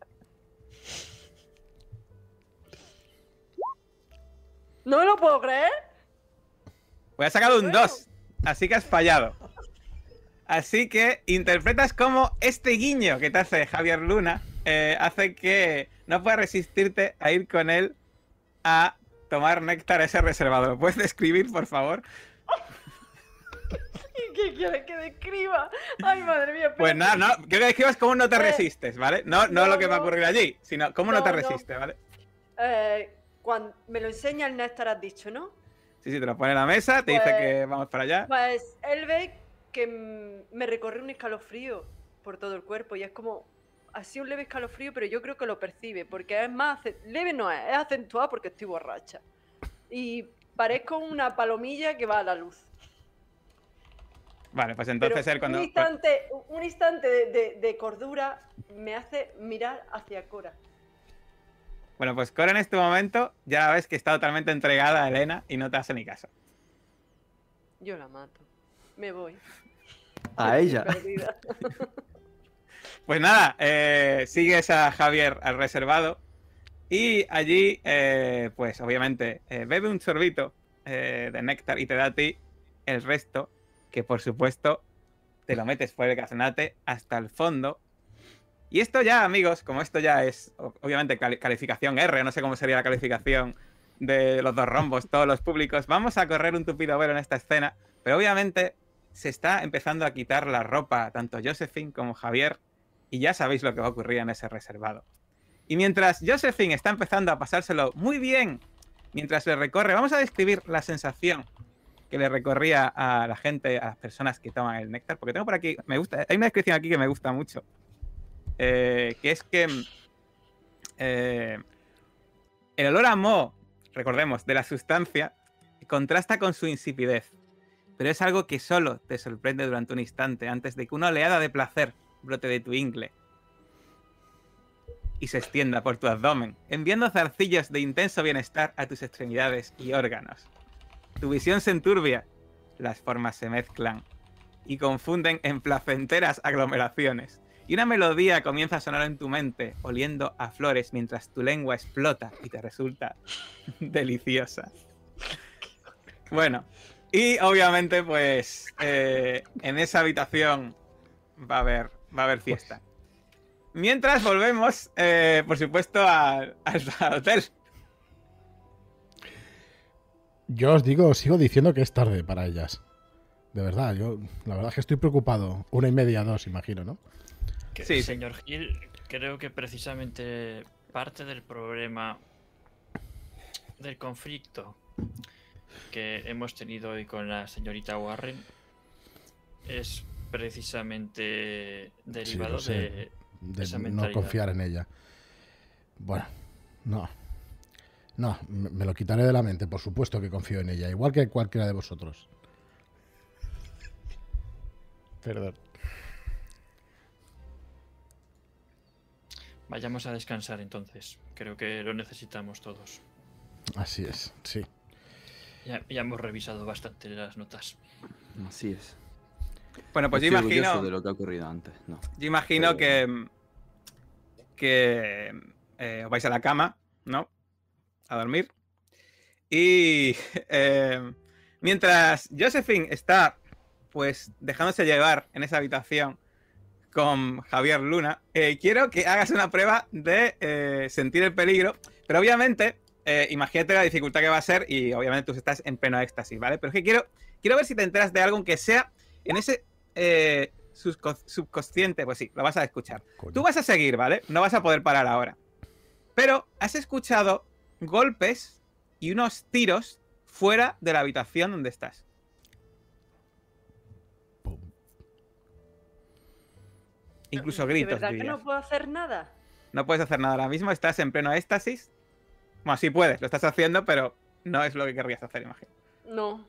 ¡No me lo puedo creer! Pues has sacado un Bueno. 2, así que has fallado. Así que interpretas como este guiño que te hace Javier Luna eh, hace que no puedas resistirte a ir con él a tomar néctar a ese reservado. ¿Lo puedes describir, por favor? *laughs* ¿Y qué quieres que describa? ¡Ay, madre mía! Pues espérate. nada, no, quiero que describas cómo no te Eh, resistes, ¿vale? No, no, no, lo que va a no. ocurrir allí, sino cómo no, te No, no. resistes, ¿vale? Eh, cuando me lo enseña el Néstor, has dicho, ¿no? Sí, sí, te lo pone en la mesa, te dice Pues- que vamos para allá. Pues él ve que mm, me recorre un escalofrío por todo el cuerpo y es como así un leve escalofrío, pero yo creo que lo percibe porque es más leve no es, es acentuado porque estoy borracha. Y parezco una palomilla que va a la luz. Vale, pues entonces él cuando... un instante, un instante de, de- de cordura me hace mirar hacia Cora. Bueno, pues Cora en este momento ya ves que está totalmente entregada a Elena y no te hace ni caso. Yo la mato. Me voy. A ella. *laughs* Pues nada, eh, sigues a Javier al reservado y allí, eh, pues obviamente, eh, bebe un sorbito de néctar y te da a ti el resto, que por supuesto te lo metes por el gaznate hasta el fondo. Y esto ya, amigos, como esto ya es obviamente cali- calificación R, no sé cómo sería la calificación de los dos rombos, todos los públicos, vamos a correr un tupido velo en esta escena, pero obviamente se está empezando a quitar la ropa, tanto Josephine como Javier, y ya sabéis lo que va a ocurrir en ese reservado. Y mientras Josephine está empezando a pasárselo muy bien, mientras le recorre, vamos a describir la sensación que le recorría a la gente, a las personas que toman el néctar, porque tengo por aquí, me gusta, hay una descripción aquí que me gusta mucho, eh, que es que eh, el olor a moho, recordemos, de la sustancia, contrasta con su insipidez, pero es algo que solo te sorprende durante un instante antes de que una oleada de placer brote de tu ingle y se extienda por tu abdomen, enviando zarcillos de intenso bienestar a tus extremidades y órganos. Tu visión se enturbia, las formas se mezclan y confunden en placenteras aglomeraciones. Y una melodía comienza a sonar en tu mente, oliendo a flores mientras tu lengua explota y te resulta *laughs* deliciosa. Bueno, y obviamente, pues eh, en esa habitación va a haber, va a haber fiesta. Mientras volvemos, eh, por supuesto, al, hotel. Yo os digo, os sigo diciendo que es tarde para ellas. De verdad, yo la verdad es que estoy preocupado. Una y media, dos, imagino, ¿no? Que, sí. señor Gil, creo que precisamente parte del problema del conflicto que hemos tenido hoy con la señorita Warren es precisamente derivado sé. de De Esa no confiar en ella. Bueno, no. No, me me lo quitaré de la mente, por supuesto que confío en ella, igual que cualquiera de vosotros. Perdón. Vayamos a descansar entonces. Creo que lo necesitamos todos. Así es, sí. Ya, ya hemos revisado bastante las notas. Así es. Bueno, pues yo imagino, de lo que ha ocurrido antes. No. yo imagino Pero- que, que eh, os vais a la cama, ¿no? A dormir. Y *laughs* eh, mientras Josephine está, pues, dejándose llevar en esa habitación con Javier Luna, eh, quiero que hagas una prueba de sentir el peligro, pero obviamente, imagínate la dificultad que va a ser y obviamente tú estás en pleno éxtasis, ¿vale? Pero es que quiero, quiero ver si te enteras de algo que sea en ese eh, subco- subconsciente, pues sí, lo vas a escuchar. Coño. Tú vas a seguir, ¿vale? No vas a poder parar ahora. Pero has escuchado golpes y unos tiros fuera de la habitación donde estás. Pum. Incluso ¿De gritos. verdad que no puedo hacer nada? No puedes hacer nada ahora mismo, estás en pleno éxtasis. Bueno, sí puedes, lo estás haciendo, pero no es lo que querrías hacer, imagino. No.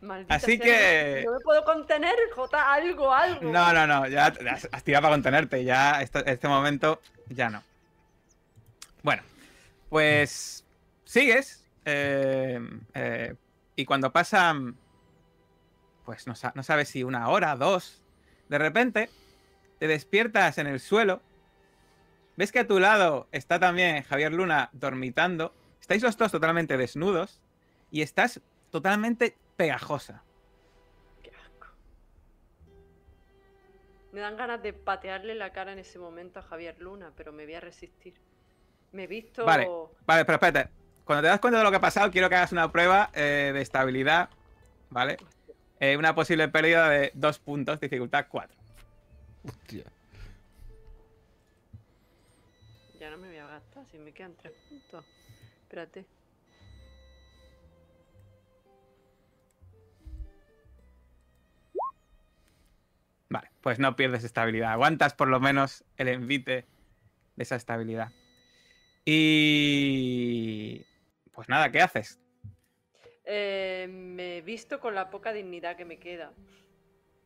Maldita Así sea, que- No me puedo contener, Jota, algo, algo. No, no, no, ya has, tirado para contenerte, ya esto- este momento ya no. Bueno, pues sigues eh, eh, y cuando pasan, pues no sabes si una hora, dos, de repente te despiertas en el suelo, ves que a tu lado está también Javier Luna dormitando, estáis los dos totalmente desnudos y estás totalmente pegajosa. Qué asco. Me dan ganas de patearle la cara en ese momento a Javier Luna, pero me voy a resistir. Me he visto. Vale. Vale, pero espérate. Cuando te das cuenta de lo que ha pasado, quiero que hagas una prueba eh, de estabilidad, ¿vale? Eh, una posible pérdida de dos puntos, dificultad 4. Hostia. Ya no me voy a gastar, si me quedan tres puntos. Espérate. Vale, pues no pierdes estabilidad. Aguantas por lo menos el envite de esa estabilidad. Y... Pues nada, ¿qué haces? Eh, me he visto con la poca dignidad que me queda.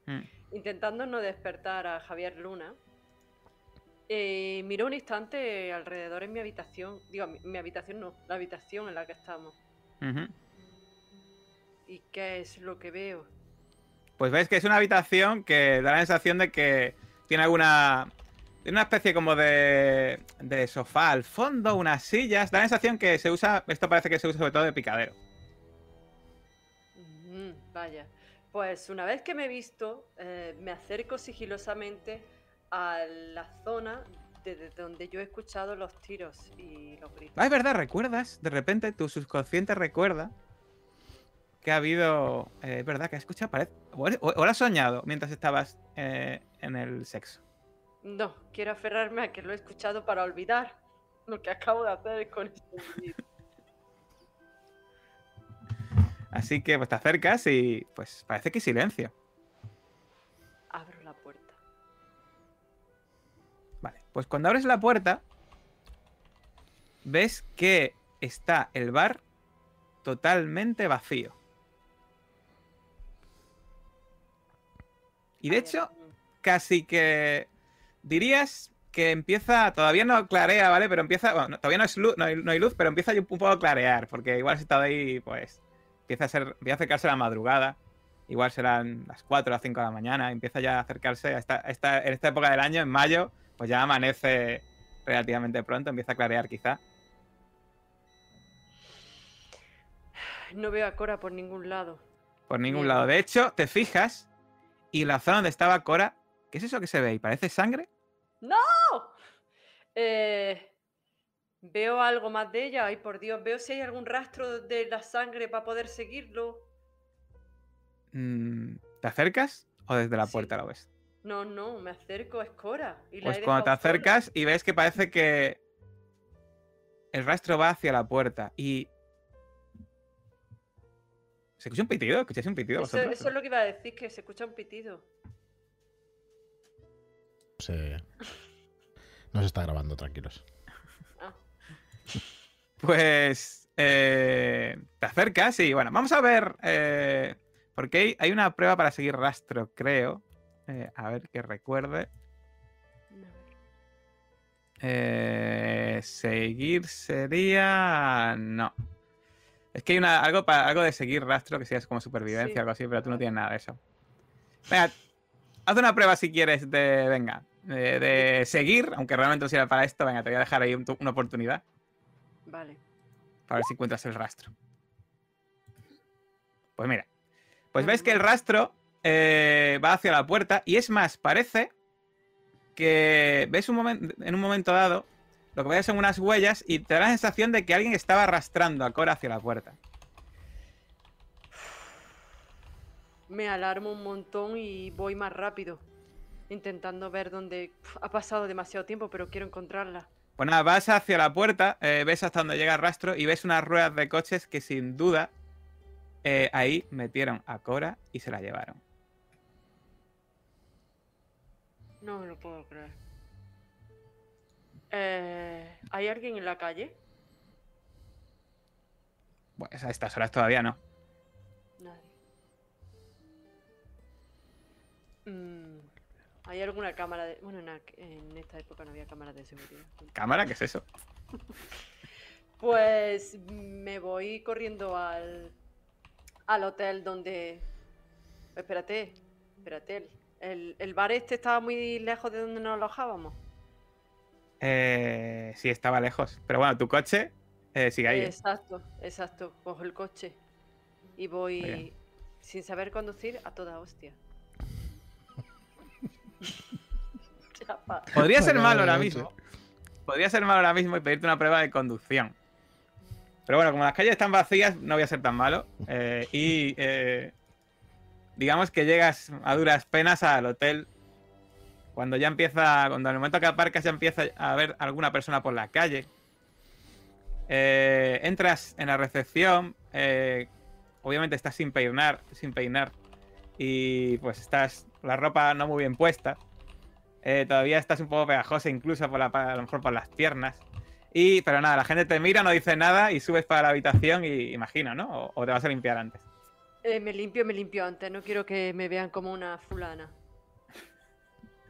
Mm, Intentando no despertar a Javier Luna. Eh, miro un instante alrededor en mi habitación. Digo, mi, mi habitación no, la habitación en la que estamos. ¿Y qué es lo que veo? Pues ves que es una habitación que da la sensación de que tiene alguna. Tiene una especie como de, de sofá al fondo, unas sillas. Da la sensación que se usa. Esto parece que se usa sobre todo de picadero. Mm, vaya. Pues una vez que me he visto, eh, me acerco sigilosamente a la zona desde donde yo he escuchado los tiros y los gritos. Ah, es verdad, recuerdas. De repente tu subconsciente recuerda que ha habido. eh, es verdad que has escuchado. Parece, o, o- o lo has soñado mientras estabas eh, en el sexo. No, quiero aferrarme a que lo he escuchado para olvidar lo que acabo de hacer con este grito. Así que pues te acercas y pues parece que silencio. Abro la puerta. Vale, pues cuando abres la puerta, ves que está el bar totalmente vacío. Y de hecho, casi que dirías que empieza, todavía no clarea, ¿vale? Pero empieza, bueno, no- todavía no, es luz, no, hay, no hay luz, pero empieza un poco a clarear, porque igual has estado ahí, pues, empieza a, ser, empieza a acercarse la madrugada, igual serán las 4 o las 5 de la mañana, empieza ya a acercarse a esta, a esta- en esta época del año, en mayo, pues ya amanece relativamente pronto, empieza a clarear quizá. No veo a Cora por ningún lado. Por ningún Bien. lado. De hecho, te fijas y la zona donde estaba Cora, ¿qué es eso que se ve ahí? ¿Parece sangre? ¡No! Eh, veo algo más de ella. Ay, por Dios, veo si hay algún rastro de la sangre para poder seguirlo. Mm, ¿Te acercas o desde la Sí. puerta lo ves? No, no, me acerco, es Cora. Y la Pues cuando te sola. acercas y ves que parece que el rastro va hacia la puerta y... ¿Se escucha un pitido? ¿Escucháis un pitido Eso, vosotros? eso es lo que iba a decir, que se escucha un pitido. Se... No se está grabando, tranquilos. Ah, Pues eh, te acercas y bueno, vamos a ver, eh, porque hay, hay una prueba para seguir rastro, creo. Eh, a ver que recuerde. Eh, seguir sería... No. Es que hay una, algo, para, algo de seguir rastro que sea como supervivencia Sí. o algo así, pero tú no tienes nada de eso. Venga, haz una prueba si quieres de... Venga, de, de seguir, aunque realmente no sirva para esto. Venga, te voy a dejar ahí un- una oportunidad Vale. para ver si encuentras el rastro. Pues mira. Pues ves que el rastro eh, va hacia la puerta y es más, parece que ves un momento, en un momento dado lo que ves son unas huellas y te da la sensación de que alguien estaba arrastrando a Cora hacia la puerta. me alarmo un montón y voy más rápido. Intentando ver dónde ha pasado demasiado tiempo, pero quiero encontrarla. Pues nada, vas hacia la puerta, eh, ves hasta donde llega el rastro y ves unas ruedas de coches que sin duda eh, ahí metieron a Cora y se la llevaron. No me lo puedo creer. Eh, ¿Hay alguien en la calle? Pues a estas horas todavía no. Nadie. Mm, ¿Hay alguna cámara de.? Bueno, en, esta época no había cámaras de seguridad. ¿Cámara? ¿Qué es eso? *laughs* Pues me voy corriendo al. al hotel donde. Espérate, espérate. El, el bar este estaba muy lejos de donde nos alojábamos. Eh, sí, estaba lejos. Pero bueno, tu coche eh, sigue ahí. ¿eh? Exacto, exacto. Cojo el coche y voy sin saber conducir a toda hostia. *laughs* Podría ser malo ahora mismo. Podría ser malo ahora mismo y pedirte una prueba de conducción. Pero bueno, como las calles están vacías, no voy a ser tan malo. Eh, y eh, digamos que llegas a duras penas al hotel. Cuando ya empieza, cuando el momento que aparcas ya empieza a haber alguna persona por la calle. Eh, entras en la recepción. eh, obviamente estás sin peinar, sin peinar. Y pues estás la ropa no muy bien puesta. Eh, todavía estás un poco pegajosa, incluso a lo mejor por las piernas. Y, pero nada, la gente te mira, no dice nada y subes para la habitación y imagino, ¿no? O, o te vas a limpiar antes. Eh, me limpio, me limpio antes. No quiero que me vean como una fulana.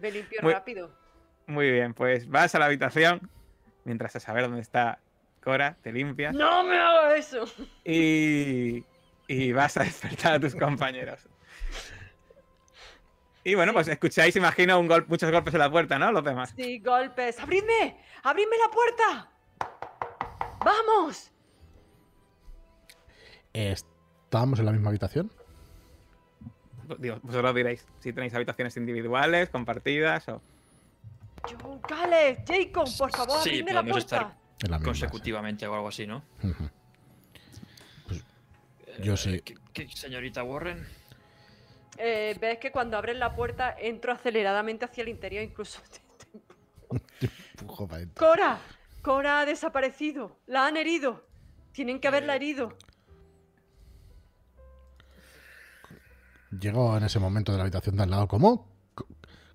Me limpio Muy- rápido. Muy bien, pues vas a la habitación mientras a saber dónde está Cora, te limpias ¡No me hagas eso! y, y vas a despertar a tus compañeros. Y bueno, pues escucháis, imagino, un gol- muchos golpes en la puerta, ¿no? Los demás. Sí, golpes. ¡Abridme! ¡Abridme la puerta! ¡Vamos! ¿Estábamos en la misma habitación? Digo, vosotros diréis si tenéis habitaciones individuales, compartidas o... Yo, Gale, Jacob, por favor, Sí, la puerta. estar En la misma. consecutivamente o algo así, ¿no? sí. Ujú. Yo sí. ¿Qué, qué, señorita Warren? Eh, Ves que cuando abres la puerta entro aceleradamente hacia el interior, incluso. *laughs* Empujo para adentro. ¡Cora! ¡Cora ha desaparecido! ¡La han herido! Tienen que haberla Eh, herido. Llego en ese momento de la habitación de al lado. ¿Cómo?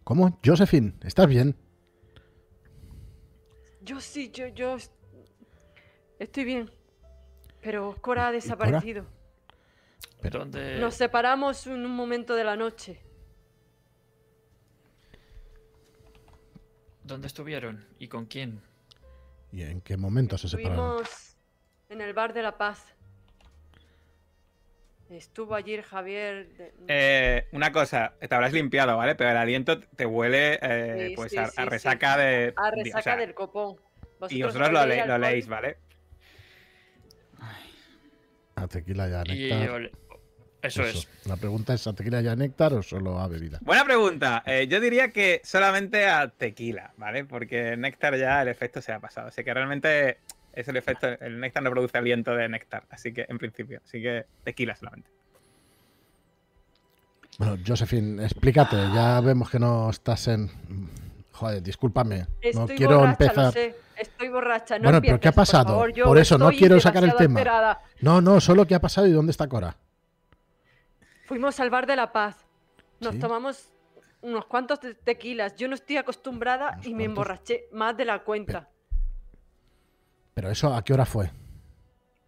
¿Cómo? Josephine, ¿estás bien? Yo sí, yo, yo. est- Estoy bien. Pero Cora ha desaparecido. Pero- ¿Dónde, Nos separamos en un momento de la noche. ¿Dónde estuvieron? ¿Y con quién? ¿Y en qué momento se separaron? Estuvimos en el bar de la paz. Estuvo ayer Javier. de- Eh, una cosa, te habrás limpiado, ¿vale? Pero el aliento te huele eh, Sí, pues sí, a, sí. resaca de... a o resaca sea, del copón. Y Vosotros lo, le- leéis, ¿vale? ¿A tequila y a Y néctar? Eso, es. La pregunta es, ¿a tequila y a néctar o solo a bebida? Buena pregunta. Eh, yo diría que solamente a tequila, ¿vale? Porque néctar ya el efecto se ha pasado. Así que realmente es el efecto... El néctar no produce aliento de néctar, así que en principio. Así que tequila solamente. Bueno, Josephine, explícate. Ya vemos que no estás en... Joder, discúlpame. Estoy no quiero borracha, empezar... lo sé. Estoy borracha. No Bueno, pero ¿qué ha por pasado? favor, yo Por eso no estoy quiero sacar el tema. alterada. No, no, solo qué ha pasado y dónde está Cora. Fuimos al bar de la paz. Nos Sí. tomamos unos cuantos te- tequilas. Yo no estoy acostumbrada ¿Unos y me emborraché más de la cuenta. Pero eso, ¿a qué hora fue?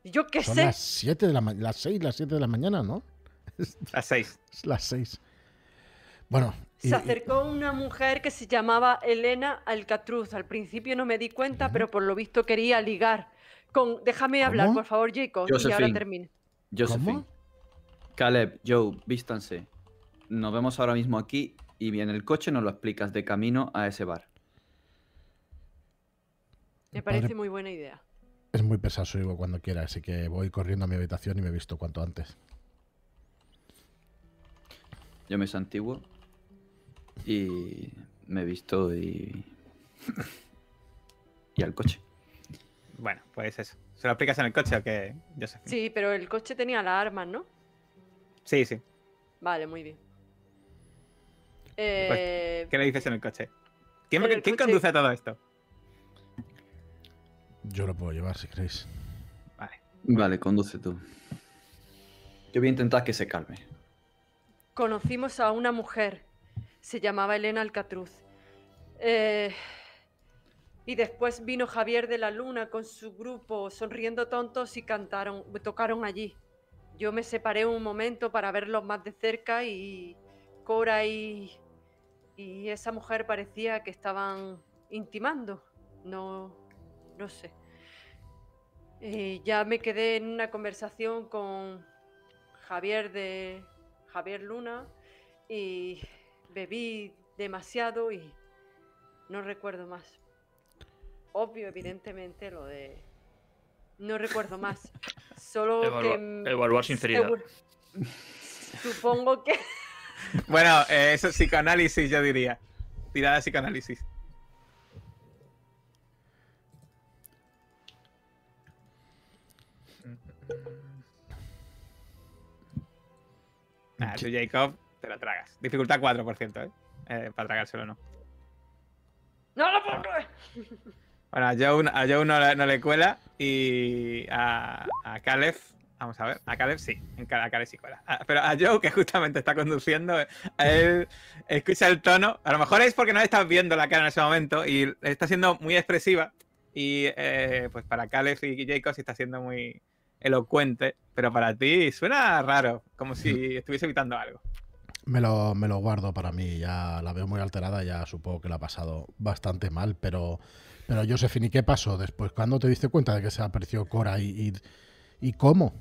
Yo qué Son sé. las 7 de la mañana, las 6, las 7 de la mañana, ¿no? *laughs* Las seis. Es las 6. Bueno, Se y- acercó una mujer que se llamaba Elena Alcatruz. Al principio no me di cuenta, pero por lo visto quería ligar. Con... Déjame hablar, ¿Cómo? por favor, Jacob, y ahora Josephine. termine. Josephine. ¿Cómo? Caleb, Joe, vístanse. Nos vemos ahora mismo aquí y en el coche nos lo explicas de camino a ese bar. Me Padre- parece muy buena idea. es muy persuasivo cuando quiera, así que voy corriendo a mi habitación y me he visto cuanto antes. Yo me santiguo y me he visto y. *laughs* y al coche. Bueno, pues eso. ¿Se lo explicas en el coche o qué, Joseph? Sí, pero el coche tenía las armas, ¿no? Sí, sí. Vale, muy bien. Eh, ¿Qué le dices en el coche? ¿Quién, quién coche- conduce todo esto? Yo lo puedo llevar si queréis. Vale. Vale, conduce tú. Yo voy a intentar que se calme. conocimos a una mujer. Se llamaba Elena Alcatruz. Eh, y después vino Javier de la Luna con su grupo sonriendo tontos y cantaron, tocaron allí. Yo me separé un momento para verlos más de cerca y Cora y, y esa mujer parecía que estaban intimando. No, no sé. Eh, ya me quedé en una conversación con Javier de Javier Luna y bebí demasiado y no recuerdo más. Obvio, evidentemente, lo de... No recuerdo más. Solo *laughs* Evalua- que... evaluar sinceridad. Supongo que... *laughs* Bueno, eh, eso es psicoanálisis, yo diría. Tirada de psicoanálisis. Nada, tú, Jacob, te lo tragas. Dificultad 4%, ¿eh? Eh, para tragárselo no. ¡No lo pongo! Bueno, a Joe, a Joe no, le- no le cuela y a, a Caleb, vamos a ver, a Caleb sí, a Caleb sí cuela. A- pero a Joe, que justamente está conduciendo, a él escucha el tono, a lo mejor es porque no le estás viendo la cara en ese momento y está siendo muy expresiva y eh, pues para Caleb y Jacob sí está siendo muy elocuente, pero para ti suena raro, como si *laughs* estuviese evitando algo. Me lo, me lo guardo para mí, ya la veo muy alterada, ya supongo que la ha pasado bastante mal, pero, pero Josephine, ¿y qué pasó después? ¿Cuándo te diste cuenta de que se apareció Cora y, y, y cómo?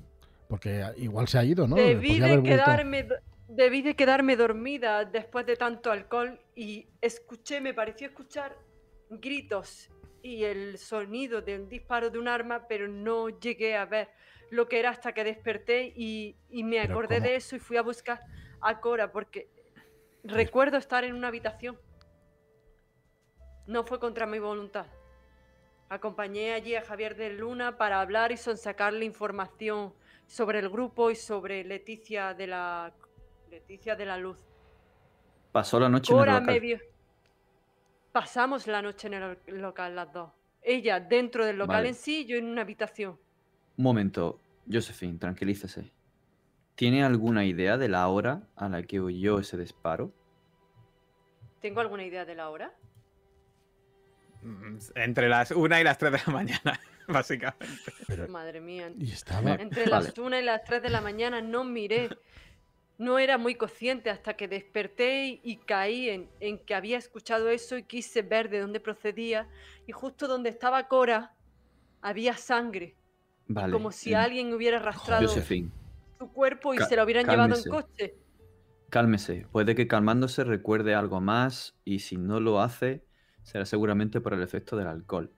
Porque igual se ha ido, ¿no? Debí de, quedarme, debí de quedarme dormida después de tanto alcohol y escuché, me pareció escuchar gritos y el sonido de un disparo de un arma, pero no llegué a ver lo que era hasta que desperté y, y me acordé de eso y fui a buscar a Cora porque recuerdo estar en una habitación. No fue contra mi voluntad. Acompañé allí a Javier de Luna para hablar y sonsacarle información sobre el grupo y sobre Leticia de la Leticia de la Luz. Pasó la noche en el Cora local. me vio. Pasamos la noche en el local las dos. Ella dentro del local Vale. en sí, yo en una habitación. Un momento, Josephine, tranquilícese. ¿Tiene alguna idea de la hora a la que oyó ese disparo? ¿Tengo alguna idea de la hora? Mm, Entre las 1 y las 3 de la mañana, *laughs* básicamente. Pero- Madre mía. y estaba... Entre Vale. las 1 y las 3 de la mañana no miré. No era muy consciente hasta que desperté y, caí en, en que había escuchado eso y quise ver de dónde procedía. Y justo donde estaba Cora había sangre. Vale. como si alguien hubiera arrastrado Josephine, su cuerpo y se lo hubieran llevado en coche. cálmese. Puede que calmándose recuerde algo más y si no lo hace, será seguramente por el efecto del alcohol.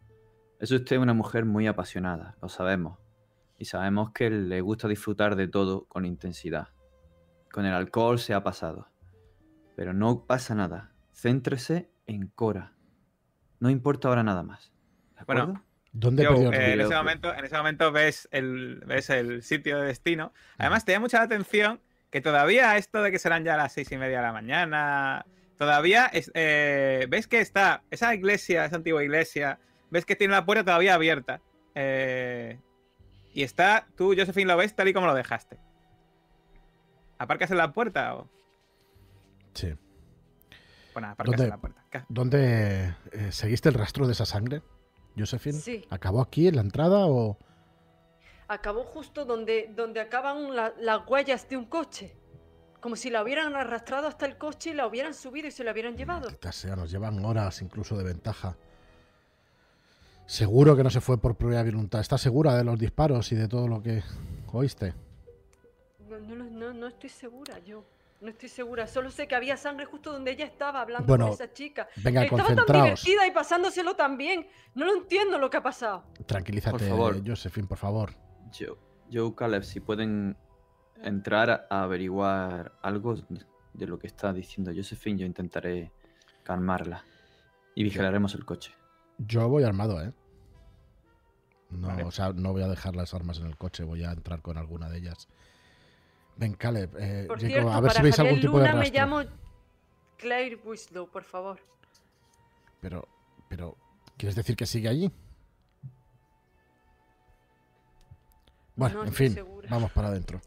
Es usted una mujer muy apasionada, lo sabemos. Y sabemos que le gusta disfrutar de todo con intensidad. Con el alcohol se ha pasado. Pero no pasa nada. Céntrese en Cora. No importa ahora nada más. ¿De Bueno, acuerdo? ¿Dónde Joe, perdió el eh, en, ese momento, en ese momento ves el, ves el sitio de destino. Además, te da mucha atención que todavía esto de que serán ya las seis y media de la mañana, todavía es- eh, ves que está esa iglesia, esa antigua iglesia, ves que tiene la puerta todavía abierta. eh, y está, tú, Josephine, lo ves tal y como lo dejaste. ¿Aparcas en la puerta o...? Sí. Bueno, aparcas ¿Dónde? en la puerta. ¿Dónde eh, seguiste el rastro de esa sangre, Josephine? Sí. ¿Acabó aquí en la entrada o...? Acabó justo donde, donde acaban la- las huellas de un coche. Como si la hubieran arrastrado hasta el coche y la hubieran subido y se la hubieran llevado. Maldita sea, nos llevan horas incluso de ventaja. Seguro que no se fue por propia voluntad. ¿Estás segura de los disparos y de todo lo que oíste? No, no, lo- no, no estoy segura yo. No estoy segura. Solo sé que había sangre justo donde ella estaba hablando Bueno, con esa chica. Venga, Estaba tan divertida y pasándoselo tan bien. No lo entiendo lo que ha pasado. Tranquilízate, Por favor. Josephine, por favor. Joe, Joe Caleb, si pueden entrar a a averiguar algo de lo que está diciendo Josephine, yo intentaré calmarla. Y vigilaremos el coche. Yo voy armado, ¿eh? No, Vale. o sea, no voy a dejar las armas en el coche, voy a entrar con alguna de ellas. Ven, Caleb, eh, Por Jacob, cierto, a ver para si veis algún tipo de Luna me rastro. llamo Claire Winslow, por favor. Pero, pero, ¿quieres decir que sigue allí? Bueno, No en estoy fin, segura. vamos para adentro.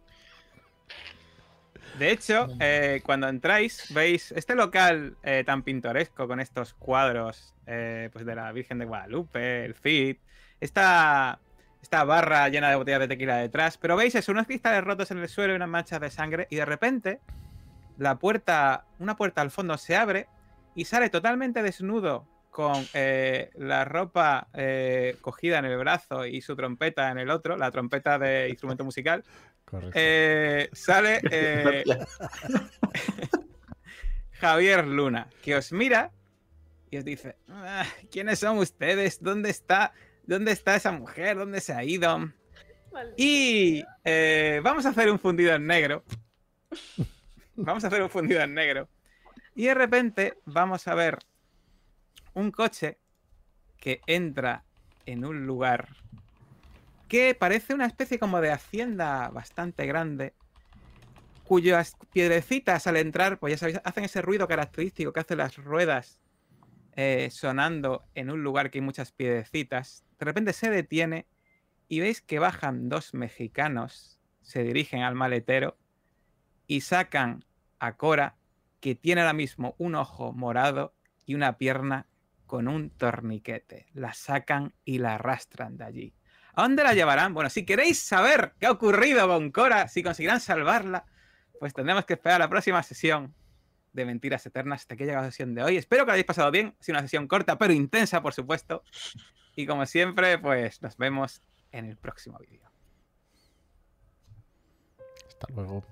De hecho, eh, cuando entráis, veis este local eh, tan pintoresco con estos cuadros eh, pues de la Virgen de Guadalupe, el Cid, esta, esta barra llena de botellas de tequila detrás, pero veis eso, unos cristales rotos en el suelo y unas manchas de sangre, y de repente la puerta, una puerta al fondo se abre y sale totalmente desnudo con eh, la ropa eh, cogida en el brazo y su trompeta en el otro, la trompeta de instrumento musical. *laughs* Correcto. Eh, sale *laughs* eh, *laughs* Javier Luna, que os mira y os dice: "Ah, ¿Quiénes son ustedes? ¿Dónde está? ¿Dónde está esa mujer? ¿Dónde se ha ido? Y eh, vamos a hacer un fundido en negro. Vamos a hacer un fundido en negro. Y de repente vamos a ver un coche que entra en un lugar que parece una especie como de hacienda bastante grande, cuyas piedrecitas al entrar, pues ya sabéis, hacen ese ruido característico que hacen las ruedas eh, sonando en un lugar que hay muchas piedrecitas. De repente se detiene y veis que bajan dos mexicanos, se dirigen al maletero y sacan a Cora, que tiene ahora mismo un ojo morado y una pierna con un torniquete. La sacan y la arrastran de allí. ¿A dónde la llevarán? Bueno, si queréis saber qué ha ocurrido con Cora, si conseguirán salvarla, pues tendremos que esperar la próxima sesión de Mentiras Eternas. Hasta que ha llegado la sesión de hoy. Espero que la hayáis pasado bien. Ha sido una sesión corta, pero intensa, por supuesto. Y como siempre, pues nos vemos en el próximo vídeo. Hasta luego.